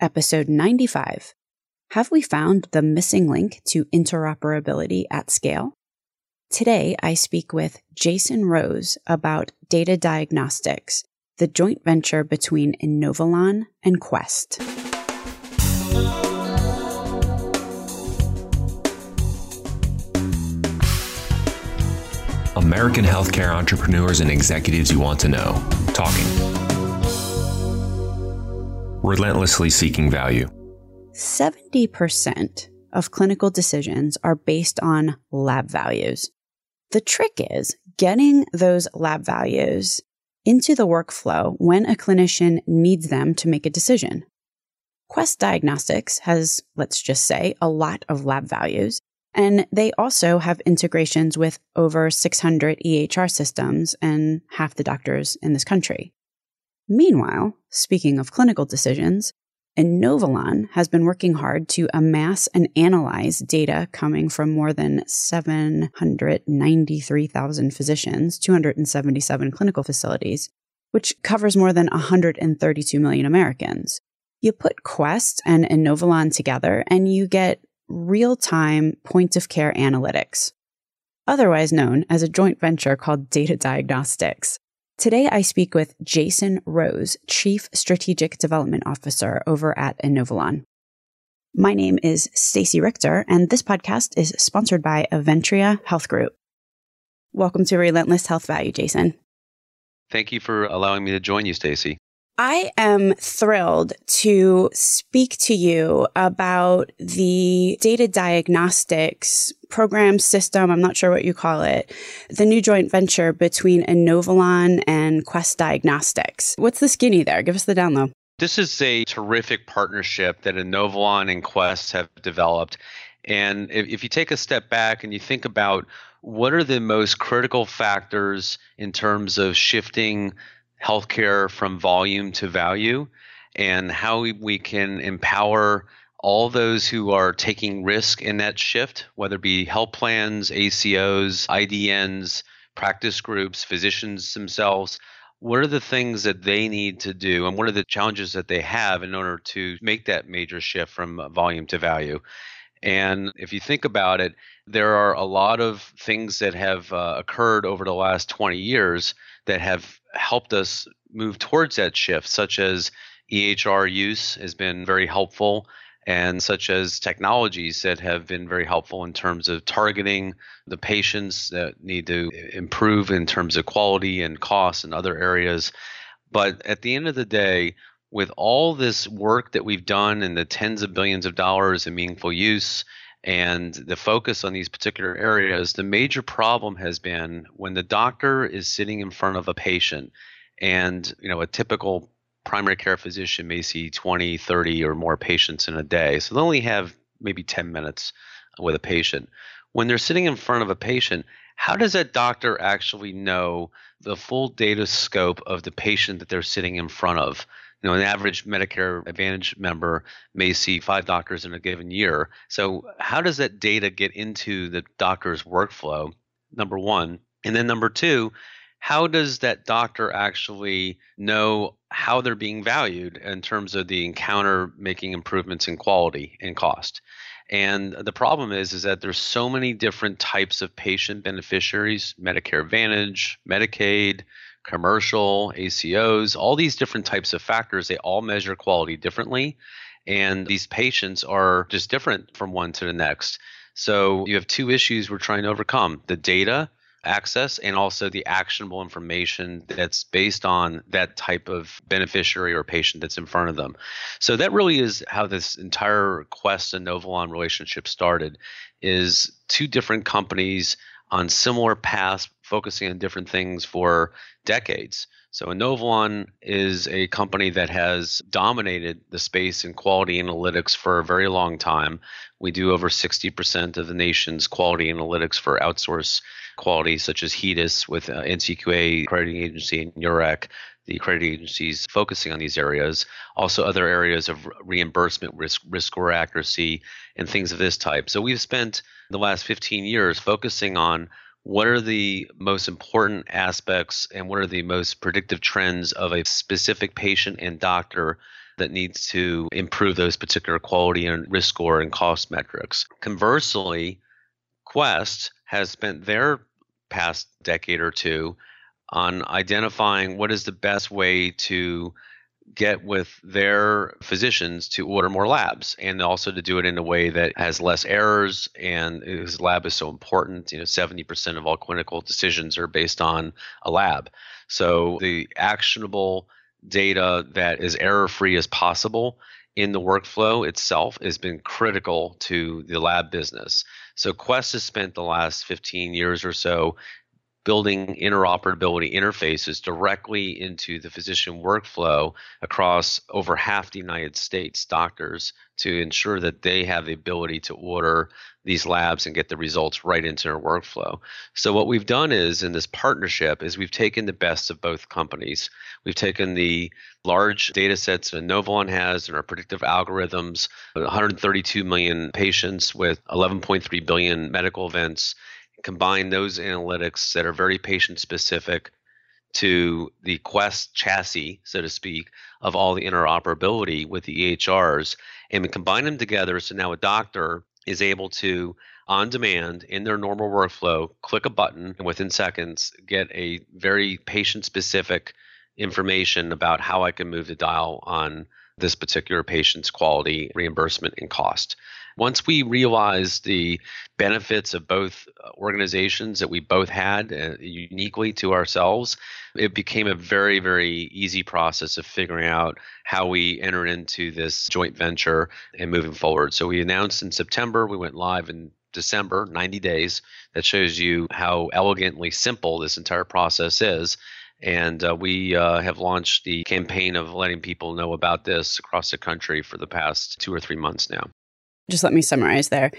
episode 95. Have we found the missing link to interoperability at scale? Today, I speak with Jason Rose about data diagnostics, the joint venture between Inovalon and Quest. American healthcare entrepreneurs and executives you want to know. Talking. Relentlessly seeking value. 70% of clinical decisions are based on lab values. The trick is getting those lab values into the workflow when a clinician needs them to make a decision. Quest Diagnostics has, let's just say, a lot of lab values, and they also have integrations with over 600 EHR systems and half the doctors in this country. Meanwhile, speaking of clinical decisions, Inovalon has been working hard to amass and analyze data coming from more than 793,000 physicians, 277 clinical facilities, which covers more than 132 million Americans. You put Quest and Inovalon together and you get real time point of care analytics, otherwise known as a joint venture called Data Diagnostics. Today, I speak with Jason Rose, Chief Strategic Development Officer over at Inovalon. My name is Stacey Richter, and this podcast is sponsored by Aventria Health Group. Welcome to Relentless Health Value, Jason. Thank you for allowing me to join you, Stacey. I am thrilled to speak to you about the data diagnostics program system. I'm not sure what you call it. The new joint venture between Inovalon and Quest Diagnostics. What's the skinny there? Give us the down low. This is a terrific partnership that Inovalon and Quest have developed. And if you take a step back and you think about what are the most critical factors in terms of shifting healthcare from volume to value and how we can empower all those who are taking risk in that shift, whether it be health plans, ACOs, IDNs, practice groups, physicians themselves. What are the things that they need to do, and what are the challenges that they have in order to make that major shift from volume to value? And if you think about it, there are a lot of things that have uh, occurred over the last 20 years that have helped us move towards that shift, such as EHR use has been very helpful, and such as technologies that have been very helpful in terms of targeting the patients that need to improve in terms of quality and cost and other areas. But at the end of the day, with all this work that we've done and the tens of billions of dollars in meaningful use and the focus on these particular areas, the major problem has been when the doctor is sitting in front of a patient and you know a typical primary care physician may see 20, 30 or more patients in a day. So they only have maybe 10 minutes with a patient. When they're sitting in front of a patient, how does that doctor actually know the full data scope of the patient that they're sitting in front of? You know, an average Medicare Advantage member may see five doctors in a given year. So, how does that data get into the doctor's workflow? Number one. And then number two, how does that doctor actually know how they're being valued in terms of the encounter making improvements in quality and cost? And the problem is, is that there's so many different types of patient beneficiaries: Medicare Advantage, Medicaid, commercial, ACOs, all these different types of factors, they all measure quality differently. And these patients are just different from one to the next. So you have two issues we're trying to overcome the data access and also the actionable information that's based on that type of beneficiary or patient that's in front of them. So that really is how this entire Quest and Inovalon relationship started is two different companies on similar paths focusing on different things for decades. So Inovalon is a company that has dominated the space in quality analytics for a very long time. We do over 60% of the nation's quality analytics for outsource quality, such as HEDIS with uh, NCQA accrediting agency and URAC, the accrediting agencies focusing on these areas. Also, other areas of reimbursement, risk, risk score accuracy, and things of this type. So we've spent the last 15 years focusing on what are the most important aspects and what are the most predictive trends of a specific patient and doctor that needs to improve those particular quality and risk score and cost metrics. Conversely, Quest has spent their past decade or two on identifying what is the best way to get with their physicians to order more labs and also to do it in a way that has less errors and his lab is so important you know 70% of all clinical decisions are based on a lab so the actionable data that is error free as possible in the workflow itself has been critical to the lab business. So Quest has spent the last 15 years or so building interoperability interfaces directly into the physician workflow across over half the United States doctors to ensure that they have the ability to order these labs and get the results right into their workflow. So what we've done is in this partnership is we've taken the best of both companies. We've taken the large data sets that Inovalon has and our predictive algorithms, 132 million patients with 11.3 billion medical events combine those analytics that are very patient specific to the Quest chassis, so to speak, of all the interoperability with the EHRs, and we combine them together. So now a doctor is able to, on demand in their normal workflow, click a button and within seconds get a very patient specific information about how I can move the dial on this particular patient's quality, reimbursement, and cost. Once we realized the benefits of both uh, organizations that we both had uh, uniquely to ourselves, it became a very, very easy process of figuring out how we enter into this joint venture and moving forward. So we announced in September, we went live in December, 90 days. That shows you how elegantly simple this entire process is. And uh, we uh, have launched the campaign of letting people know about this across the country for the past two or three months now. Just let me summarize there.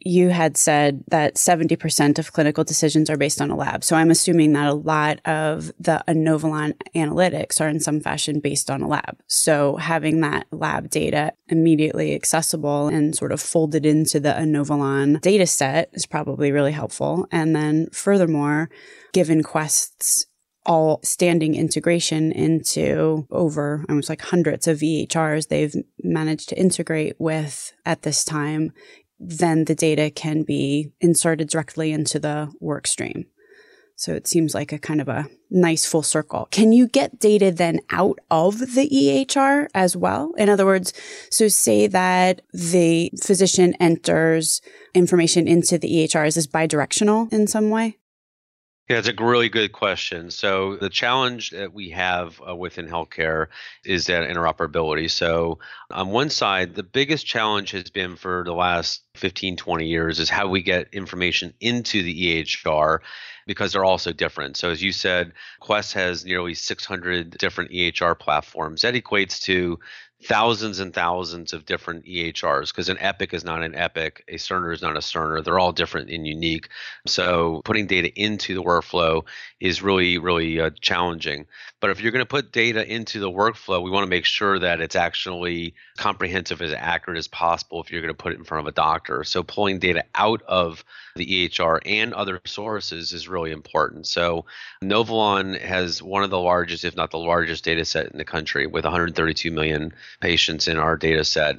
You had said that 70% of clinical decisions are based on a lab. So I'm assuming that a lot of the Inovalon analytics are in some fashion based on a lab. So having that lab data immediately accessible and sort of folded into the Inovalon data set is probably really helpful. And then furthermore, given Quest's all standing integration into over almost like hundreds of EHRs they've managed to integrate with at this time, then the data can be inserted directly into the work stream. So it seems like a kind of a nice full circle. Can you get data then out of the EHR as well? In other words, so say that the physician enters information into the EHR. Is this bidirectional in some way? Yeah, it's a really good question. So, the challenge that we have uh, within healthcare is that interoperability. So, on one side, the biggest challenge has been for the last 15, 20 years is how we get information into the EHR because they're all so different. So, as you said, Quest has nearly 600 different EHR platforms. That equates to thousands and thousands of different EHRs because an Epic is not an Epic, a Cerner is not a Cerner. They're all different and unique. So putting data into the workflow is really, really uh, challenging. But if you're going to put data into the workflow, we want to make sure that it's actually comprehensive, as accurate as possible if you're going to put it in front of a doctor. So pulling data out of the EHR and other sources is really important. So Inovalon has one of the largest, if not the largest, data set in the country with 132 million patients in our data set.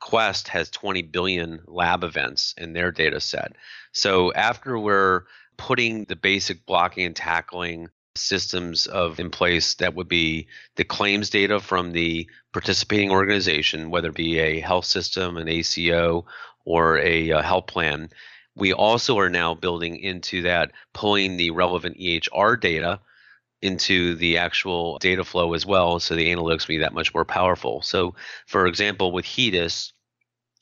Quest has 20 billion lab events in their data set. So after we're putting the basic blocking and tackling systems of in place that would be the claims data from the participating organization, whether it be a health system, an ACO, or a, a uh, health plan, we also are now building into that, pulling the relevant EHR data into the actual data flow as well. So the analytics be that much more powerful. So, for example, with HEDIS,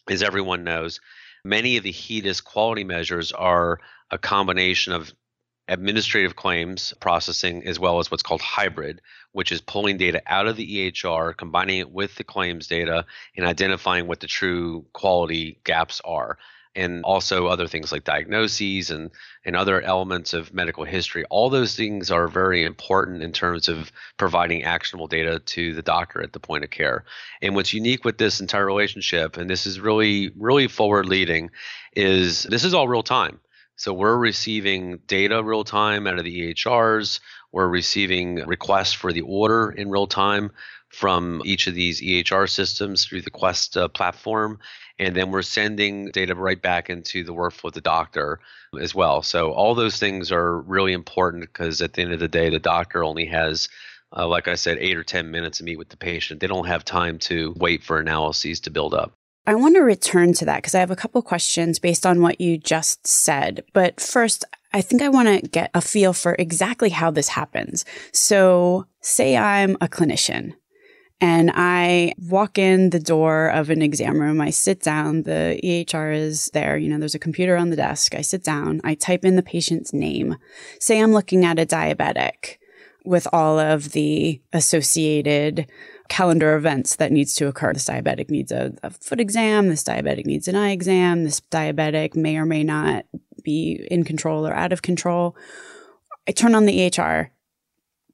as everyone knows, many of the HEDIS quality measures are a combination of administrative claims processing as well as what's called hybrid, which is pulling data out of the EHR, combining it with the claims data, and identifying what the true quality gaps are and also other things like diagnoses and, and other elements of medical history. All those things are very important in terms of providing actionable data to the doctor at the point of care. And what's unique with this entire relationship, and this is really, really forward leading, is this is all real time. So we're receiving data real time out of the EHRs. We're receiving requests for the order in real time. from each of these EHR systems through the Quest uh, platform. And then we're sending data right back into the workflow of the doctor as well. So all those things are really important because at the end of the day, the doctor only has uh, like I said, eight or 10 minutes to meet with the patient. They don't have time to wait for analyses to build up. I want to return to that because I have a couple questions based on what you just said. But first, I think I want to get a feel for exactly how this happens. So, say I'm a clinician and I walk in the door of an exam room. I sit down. The EHR is there. You know, there's a computer on the desk. I sit down. I type in the patient's name. Say I'm looking at a diabetic with all of the associated calendar events that needs to occur. This diabetic needs a, a, foot exam. This diabetic needs an eye exam. This diabetic may or may not be in control or out of control. I turn on the EHR.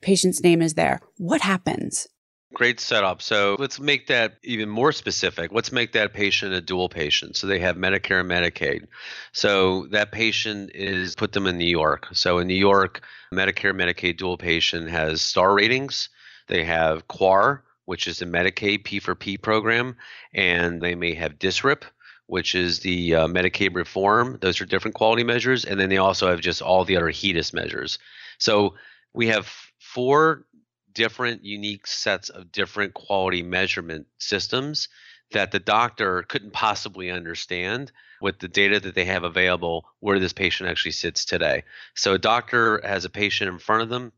Patient's name is there. What happens? Great setup. So let's make that even more specific. Let's make that patient a dual patient. So they have Medicare and Medicaid. So that patient is put them in New York. So in New York, Medicare Medicaid dual patient has star ratings. They have QARR, which is the Medicaid P4P program, and they may have DSRIP, which is the uh, Medicaid reform. Those are different quality measures, and then they also have just all the other HEDIS measures. So we have four different unique sets of different quality measurement systems that the doctor couldn't possibly understand with the data that they have available where this patient actually sits today. So a doctor has a patient in front of them,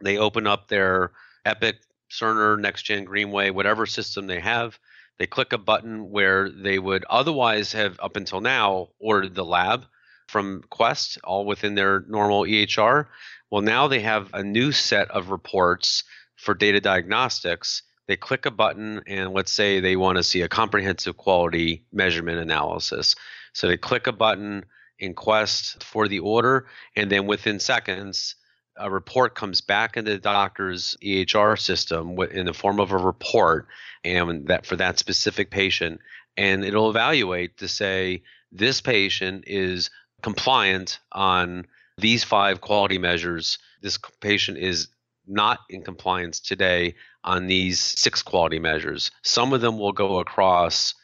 they open up their Epic, Cerner, NextGen, Greenway, whatever system they have, they click a button where they would otherwise have up until now ordered the lab from Quest all within their normal EHR. Well, now they have a new set of reports for data diagnostics. They click a button, and let's say they want to see a comprehensive quality measurement analysis. So they click a button in Quest for the order, and then within seconds, a report comes back into the doctor's EHR system in the form of a report, and that for that specific patient, and it'll evaluate to say this patient is compliant on these five quality measures. This patient is not in compliance today on these six quality measures. Some of them will go across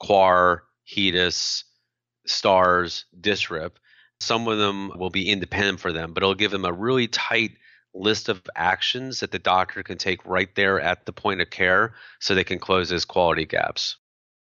QARR, HEDIS, STARS, DSRIP. Some of them will be independent for them, but it'll give them a really tight list of actions that the doctor can take right there at the point of care so they can close those quality gaps.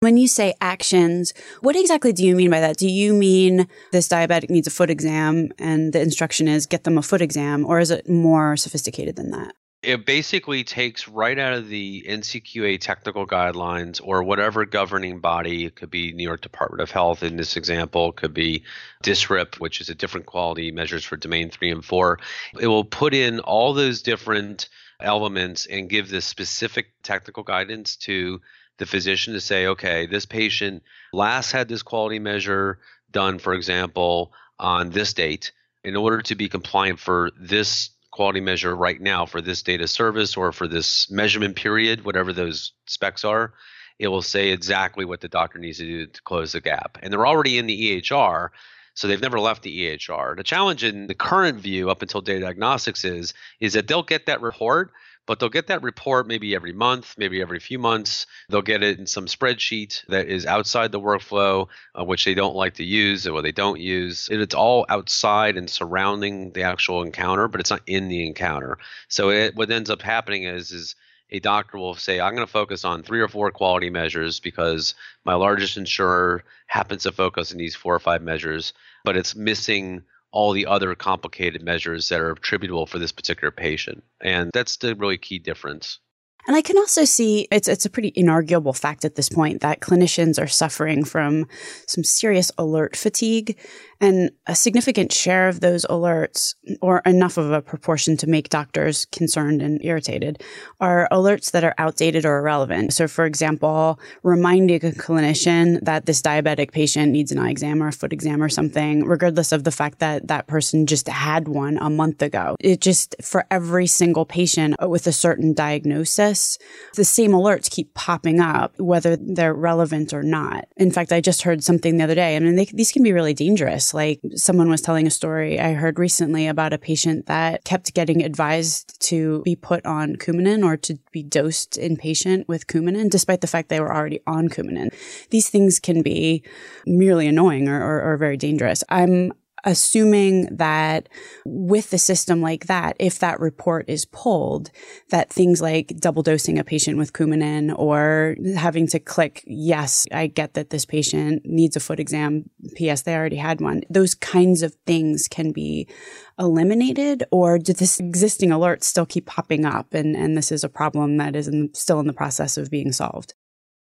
When you say actions, what exactly do you mean by that? Do you mean this diabetic needs a foot exam and the instruction is get them a foot exam, or is it more sophisticated than that? It basically takes right out of the NCQA technical guidelines or whatever governing body. It could be New York Department of Health in this example, could be DSRIP, which is a different quality measures for domain three and four. It will put in all those different elements and give the specific technical guidance to the physician to say, okay, this patient last had this quality measure done, for example, on this date. In order to be compliant for this quality measure right now for this data service or for this measurement period, whatever those specs are, it will say exactly what the doctor needs to do to close the gap. And they're already in the EHR, so they've never left the EHR. The challenge in the current view up until data diagnostics is is that they'll get that report, but they'll get that report maybe every month, maybe every few months. They'll get it in some spreadsheet that is outside the workflow, uh, which they don't like to use or they don't use. It's all outside and surrounding the actual encounter, but it's not in the encounter. So it, what ends up happening is is a doctor will say, I'm going to focus on three or four quality measures because my largest insurer happens to focus on these four or five measures, but it's missing all the other complicated measures that are attributable for this particular patient. And that's the really key difference. And I can also see it's it's a pretty inarguable fact at this point that clinicians are suffering from some serious alert fatigue and a significant share of those alerts, or enough of a proportion to make doctors concerned and irritated, are alerts that are outdated or irrelevant. So, for example, reminding a clinician that this diabetic patient needs an eye exam or a foot exam or something, regardless of the fact that that person just had one a month ago. It just, for every single patient with a certain diagnosis, the same alerts keep popping up, whether they're relevant or not. In fact, I just heard something the other day. I mean, they, these can be really dangerous dangerous. Like someone was telling a story I heard recently about a patient that kept getting advised to be put on Coumadin or to be dosed inpatient with Coumadin, despite the fact they were already on Coumadin. These things can be merely annoying or, or, or very dangerous. I'm assuming that with a system like that, if that report is pulled, that things like double dosing a patient with Coumadin or having to click, yes, I get that this patient needs a foot exam. P.S. They already had one. Those kinds of things can be eliminated or do this existing alerts still keep popping up and, and this is a problem that is in, still in the process of being solved?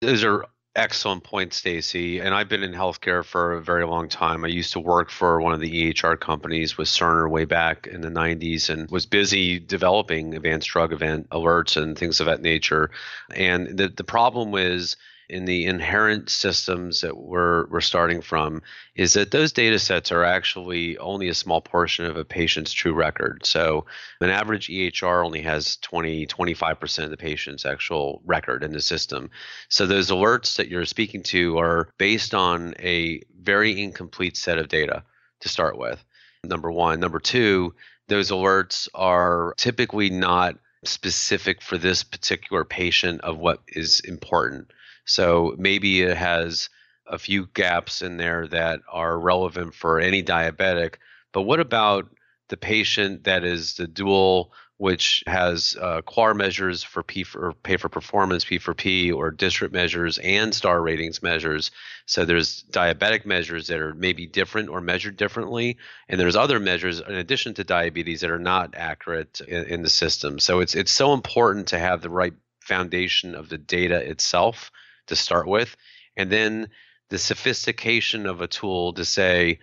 Those are Excellent point, Stacey. And I've been in healthcare for a very long time. I used to work for one of the EHR companies with Cerner way back in the 90s and was busy developing advanced drug event alerts and things of that nature. And the, the problem was in the inherent systems that we're, we're starting from is that those data sets are actually only a small portion of a patient's true record. So an average EHR only has 20, 25% of the patient's actual record in the system. So those alerts that you're speaking to are based on a very incomplete set of data to start with. Number one. Number two, those alerts are typically not specific for this particular patient of what is important. So maybe it has a few gaps in there that are relevant for any diabetic. But what about the patient that is the dual, which has uh, QARR measures for P for pay for performance, P for P, or district measures and star ratings measures. So there's diabetic measures that are maybe different or measured differently, and there's other measures in addition to diabetes that are not accurate in, in the system. So it's it's so important to have the right foundation of the data itself to start with. And then the sophistication of a tool to say,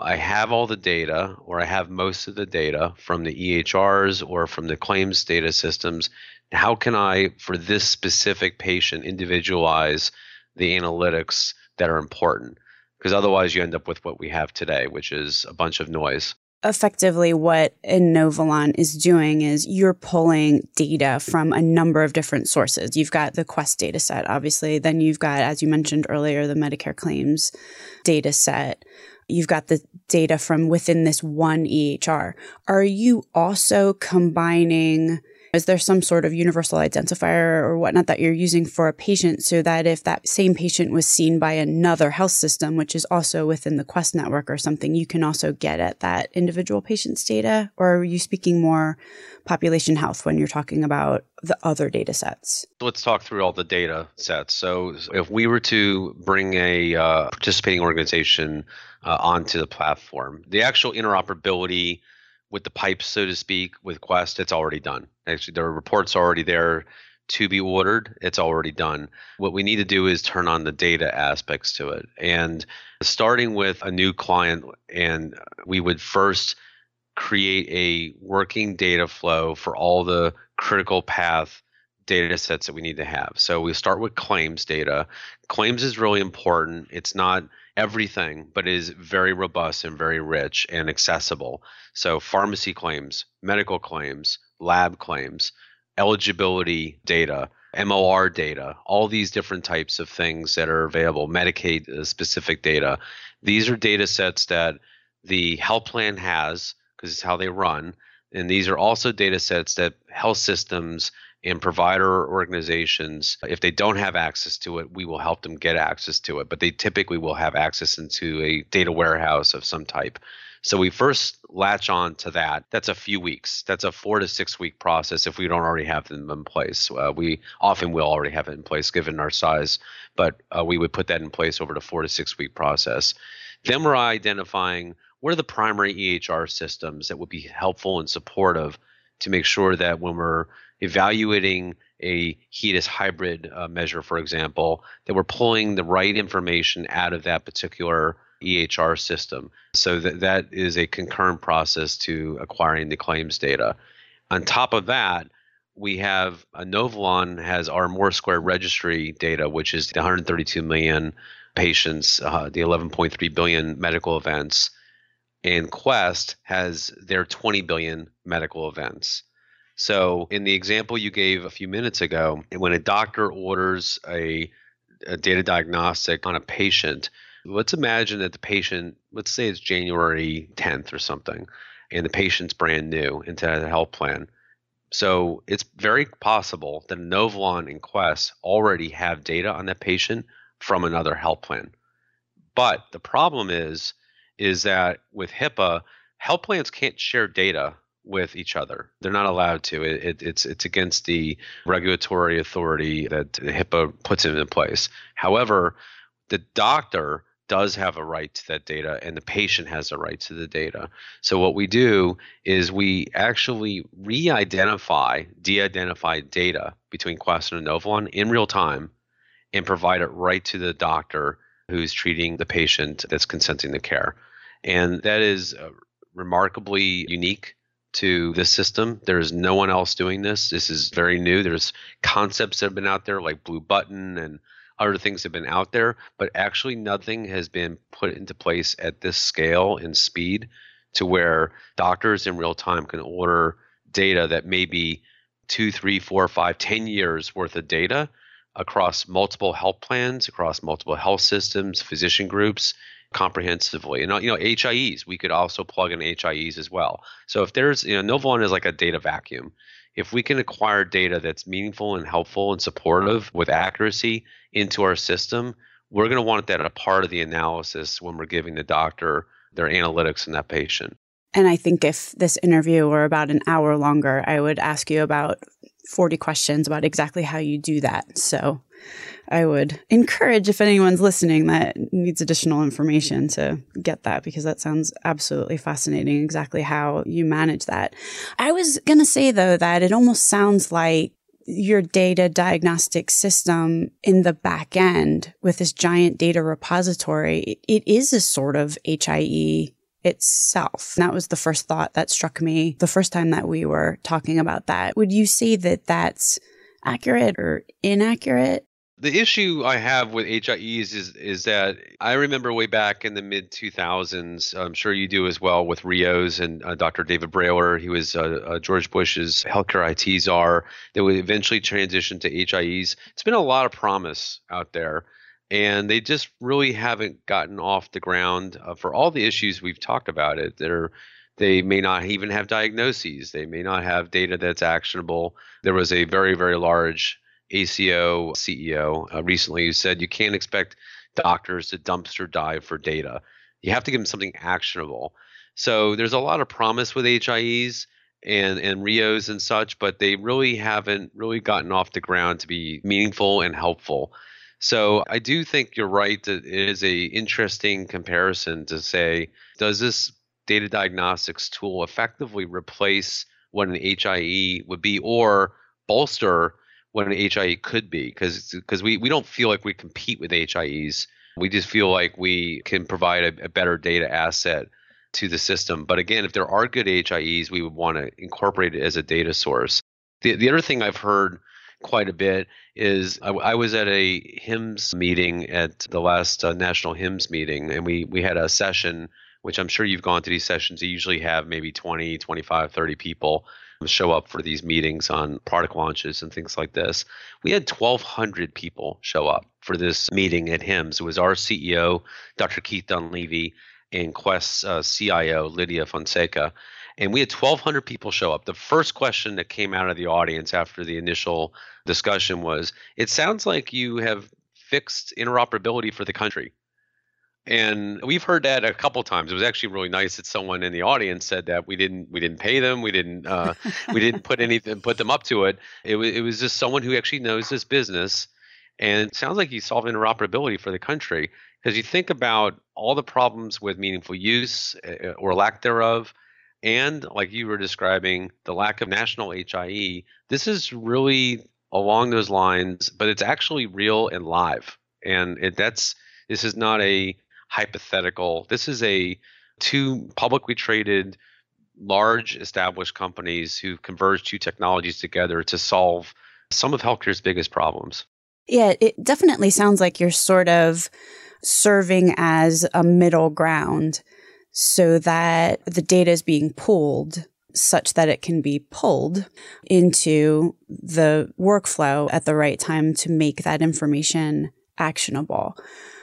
I have all the data, or I have most of the data from the EHRs or from the claims data systems. How can I, for this specific patient, individualize the analytics that are important? Because otherwise, you end up with what we have today, which is a bunch of noise effectively what Inovalon is doing is you're pulling data from a number of different sources. You've got the Quest data set, obviously. Then you've got, as you mentioned earlier, the Medicare claims data set. You've got the data from within this one EHR. Are you also combining is there some sort of universal identifier or whatnot that you're using for a patient so that if that same patient was seen by another health system, which is also within the Quest network or something, you can also get at that individual patient's data? Or are you speaking more population health when you're talking about the other data sets? Let's talk through all the data sets. So if we were to bring a uh, participating organization uh, onto the platform, the actual interoperability with the pipes, so to speak, with Quest, it's already done. Actually, the report's already there to be ordered. It's already done. What we need to do is turn on the data aspects to it. And starting with a new client, and we would first create a working data flow for all the critical path data sets that we need to have. So we start with claims data. Claims is really important. It's not everything, but is very robust and very rich and accessible. So, pharmacy claims, medical claims, lab claims, eligibility data, MOR data, all these different types of things that are available, Medicaid uh, specific data. These are data sets that the health plan has because it's how they run. And these are also data sets that health systems and provider organizations, if they don't have access to it, we will help them get access to it. But they typically will have access into a data warehouse of some type. So we first latch on to that. That's a few weeks. That's a four to six week process if we don't already have them in place. Uh, we often will already have it in place given our size, but uh, we would put that in place over the four to six week process. Then we're identifying what are the primary EHR systems that would be helpful and supportive to make sure that when we're evaluating a HEDIS hybrid uh, measure, for example, that we're pulling the right information out of that particular EHR system. So that, that is a concurrent process to acquiring the claims data. On top of that, we have Inovalon has our MORE2 registry data, which is the 132 million patients, uh, the 11.3 billion medical events, and Quest has their 20 billion medical events. So, in the example you gave a few minutes ago, when a doctor orders a, a data diagnostic on a patient, let's imagine that the patient, let's say it's January 10th or something, and the patient's brand new into the health plan. So it's very possible that Inovalon and Quest already have data on that patient from another health plan. But the problem is, is that with HIPAA, health plans can't share data with each other. They're not allowed to. It, it, it's it's against the regulatory authority that HIPAA puts in place. However, the doctor does have a right to that data and the patient has a right to the data. So what we do is we actually re-identify de-identified data between Quest and Inovalon in real time and provide it right to the doctor who's treating the patient that's consenting to care. And that is uh, remarkably unique to this system. There's no one else doing this. This is very new. There's concepts that have been out there like Blue Button and other things have been out there, but actually nothing has been put into place at this scale and speed to where doctors in real time can order data that may be two, three, four, five, ten years worth of data across multiple health plans, across multiple health systems, physician groups, comprehensively. And uh, you know, HIEs, we could also plug in HIEs as well. So if there's, you know, Inovalon is like a data vacuum. If we can acquire data that's meaningful and helpful and supportive with accuracy into our system, we're going to want that a part of the analysis when we're giving the doctor their analytics in that patient. And I think if this interview were about an hour longer, I would ask you about 40 questions about exactly how you do that. So I would encourage if anyone's listening that needs additional information to get that because that sounds absolutely fascinating exactly how you manage that. I was going to say though that it almost sounds like your data diagnostic system in the back end with this giant data repository, it is a sort of HIE itself. That was the first thought that struck me the first time that we were talking about that. Would you say that that's accurate or inaccurate? The issue I have with HIEs is is that I remember way back in the mid 2000s. I'm sure you do as well with RHIOs and uh, Dr. David Brailer. He was uh, uh, George Bush's healthcare IT czar. That would eventually transition to HIEs. It's been a lot of promise out there, and they just really haven't gotten off the ground uh, for all the issues we've talked about. It they're they may not even have diagnoses. They may not have data that's actionable. There was a very very large ACO CEO uh, recently who said you can't expect doctors to dumpster dive for data. You have to give them something actionable. So there's a lot of promise with HIEs and and RHIOs and such, but they really haven't really gotten off the ground to be meaningful and helpful. So I do think you're right that it is a interesting comparison to say, does this data diagnostics tool effectively replace what an HIE would be or bolster what an HIE could be because because we, we don't feel like we compete with HIEs. We just feel like we can provide a, a better data asset to the system. But again, if there are good HIEs, we would want to incorporate it as a data source. The, the other thing I've heard quite a bit is I, I was at a HIMSS meeting at the last uh, national HIMSS meeting, and we, we had a session, which I'm sure you've gone to these sessions. They usually have maybe 20, 25, 30 people show up for these meetings on product launches and things like this. We had 1,200 people show up for this meeting at HIMSS. It was our CEO, Dr. Keith Dunleavy, and Quest's uh, CIO, Lidia Fonseca. And we had 1,200 people show up. The first question that came out of the audience after the initial discussion was It sounds like you have fixed interoperability for the country. And we've heard that a couple times. It was actually really nice that someone in the audience said that we didn't we didn't pay them, we didn't uh, we didn't put anything put them up to it. It was it was just someone who actually knows this business, and it sounds like you solved interoperability for the country because you think about all the problems with meaningful use uh, or lack thereof, and like you were describing the lack of national HIE. This is really along those lines, but it's actually real and live, and it, that's this is not a hypothetical. This is a two publicly traded large established companies who converge two technologies together to solve some of healthcare's biggest problems. Yeah, it definitely sounds like you're sort of serving as a middle ground so that the data is being pooled such that it can be pulled into the workflow at the right time to make that information actionable.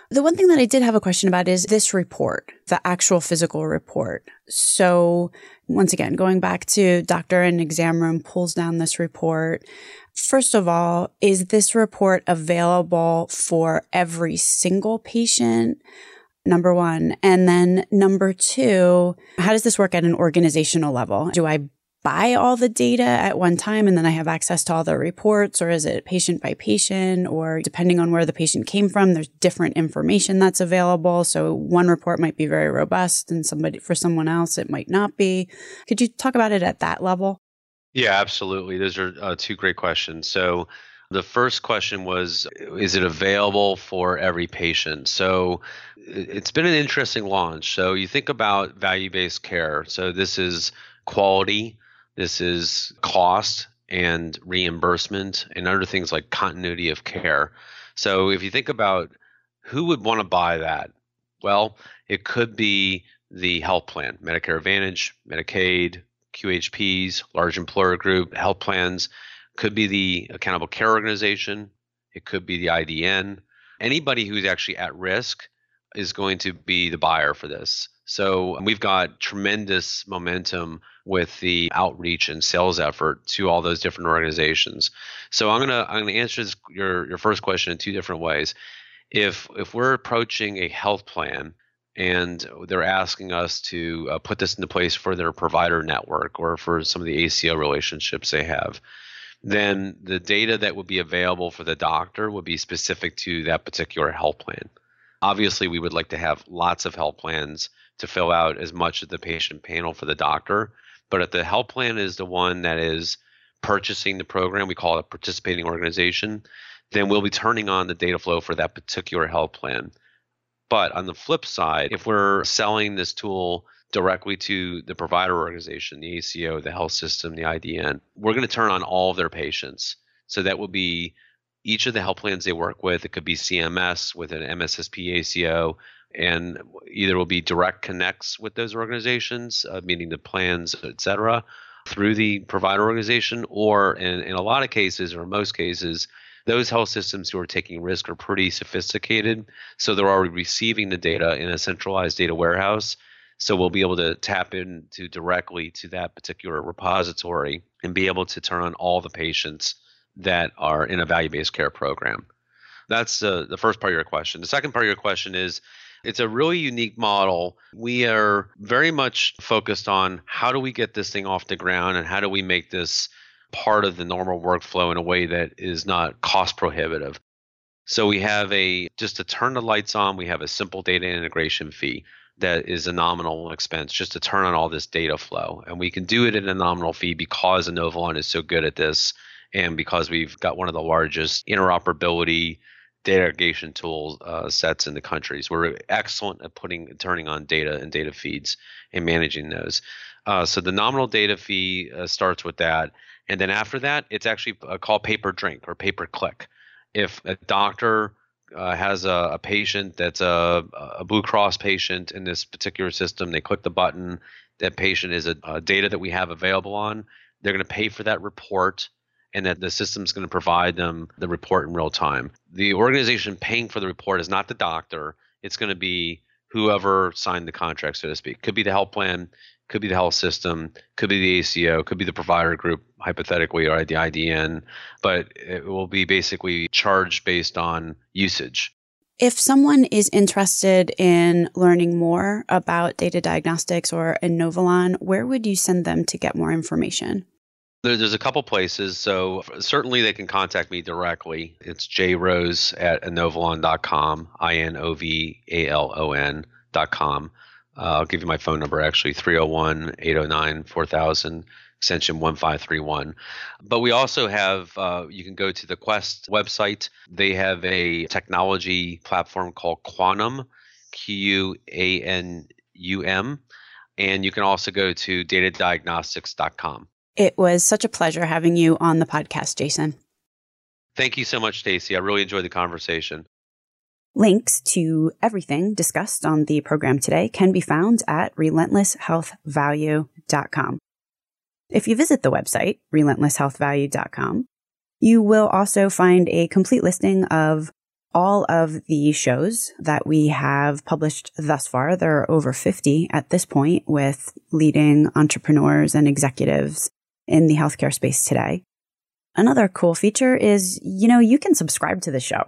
The one thing that I did have a question about is this report, the actual physical report. So once again, going back to doctor and exam room pulls down this report. First of all, is this report available for every single patient? Number one. And then number two, how does this work at an organizational level? Do I buy all the data at one time and then I have access to all the reports or is it patient by patient or depending on where the patient came from, there's different information that's available. So one report might be very robust and somebody for someone else, it might not be. Could you talk about it at that level? Yeah, absolutely. Those are uh, two great questions. So the first question was Is it available for every patient? So it's been an interesting launch. So you think about value based care. So this is quality, this is cost and reimbursement and other things like continuity of care. So if you think about who would want to buy that, well, it could be the health plan, Medicare Advantage, Medicaid, QHPs, large employer group, health plans, could be the accountable care organization, it could be the IDN. Anybody who's actually at risk is going to be the buyer for this. So we've got tremendous momentum with the outreach and sales effort to all those different organizations. So I'm gonna I'm gonna answer this, your your first question in two different ways. If if we're approaching a health plan and they're asking us to uh, put this into place for their provider network or for some of the ACO relationships they have, then the data that would be available for the doctor would be specific to that particular health plan. Obviously, we would like to have lots of health plans to fill out as much of the patient panel for the doctor. But if the health plan is the one that is purchasing the program, we call it a participating organization, then we'll be turning on the data flow for that particular health plan. But on the flip side, if we're selling this tool directly to the provider organization, the ACO, the health system, the IDN, we're going to turn on all of their patients. So that will be each of the health plans they work with. It could be CMS with an MSSP ACO and either will be direct connects with those organizations, uh, meaning the plans, et cetera, through the provider organization, or in, in a lot of cases, or most cases, those health systems who are taking risk are pretty sophisticated. So they're already receiving the data in a centralized data warehouse. So we'll be able to tap into directly to that particular repository and be able to turn on all the patients that are in a value based care program. That's uh, the first part of your question. The second part of your question is it's a really unique model. We are very much focused on how do we get this thing off the ground and how do we make this part of the normal workflow in a way that is not cost prohibitive. So we have a just to turn the lights on, we have a simple data integration fee that is a nominal expense just to turn on all this data flow. And we can do it at a nominal fee because Inovalon is so good at this and because we've got one of the largest interoperability data aggregation tool uh, sets in the countries. We're excellent at putting turning on data and data feeds and managing those. Uh, so the nominal data fee uh, starts with that, and then after that, it's actually uh, called pay per drink or pay per click. If a doctor uh, has a, a, patient that's a, a, Blue Cross patient in this particular system, they click the button. That patient is a, a data that we have available on. They're going to pay for that report and that the system's going to provide them the report in real time. The organization paying for the report is not the doctor, it's going to be whoever signed the contract, so to speak. Could be the health plan, could be the health system, could be the ACO, could be the provider group, hypothetically, or the IDN, but it will be basically charged based on usage. If someone is interested in learning more about data diagnostics or Inovalon, where would you send them to get more information? There, there's a couple places. So certainly they can contact me directly. It's jrose at inovalon.com, I N O V A L O N.com. Uh, I'll give you my phone number actually 301 809 4000 extension 1531. But we also have, uh, you can go to the Quest website. They have a technology platform called Quanum, Q U A N U M. And you can also go to datadiagnostics.com. It was such a pleasure having you on the podcast, Jason. Thank you so much, Stacey. I really enjoyed the conversation. Links to everything discussed on the program today can be found at relentlesshealthvalue.com. If you visit the website, relentlesshealthvalue.com, you will also find a complete listing of all of the shows that we have published thus far. There are over 50 at this point with leading entrepreneurs and executives in the healthcare space today. Another cool feature is, you know, you can subscribe to the show